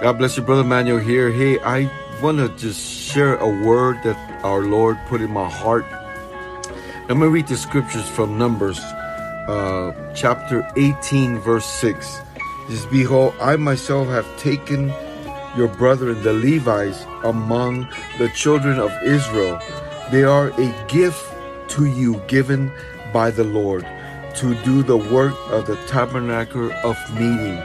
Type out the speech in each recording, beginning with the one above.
God bless you, Brother Manuel here. Hey, I want to just share a word that our Lord put in my heart. Going to read the scriptures from Numbers uh, chapter 18, verse 6. It says, Behold, I myself have taken your brethren, the Levites, among the children of Israel. They are a gift to you given by the Lord to do the work of the tabernacle of meeting.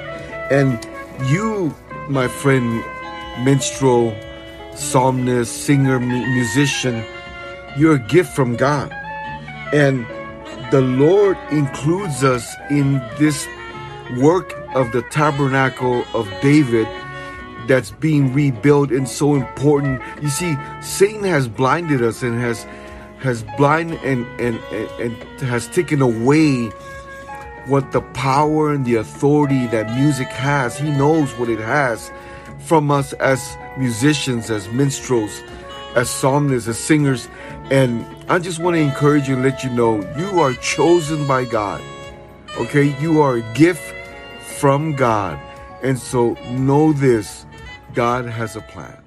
And you, my friend, minstrel, psalmist, singer, musician, you're a gift from God. And the Lord includes us in this work of the tabernacle of David that's being rebuilt and so important. You see, Satan has blinded us and has has blind and, and, and, and has taken away what the power and the authority that music has. He knows what it has from us as musicians, as minstrels, as psalmists, as singers. And I just want to encourage you and let you know you are chosen by God. Okay? You are a gift from God. And so know this God has a plan.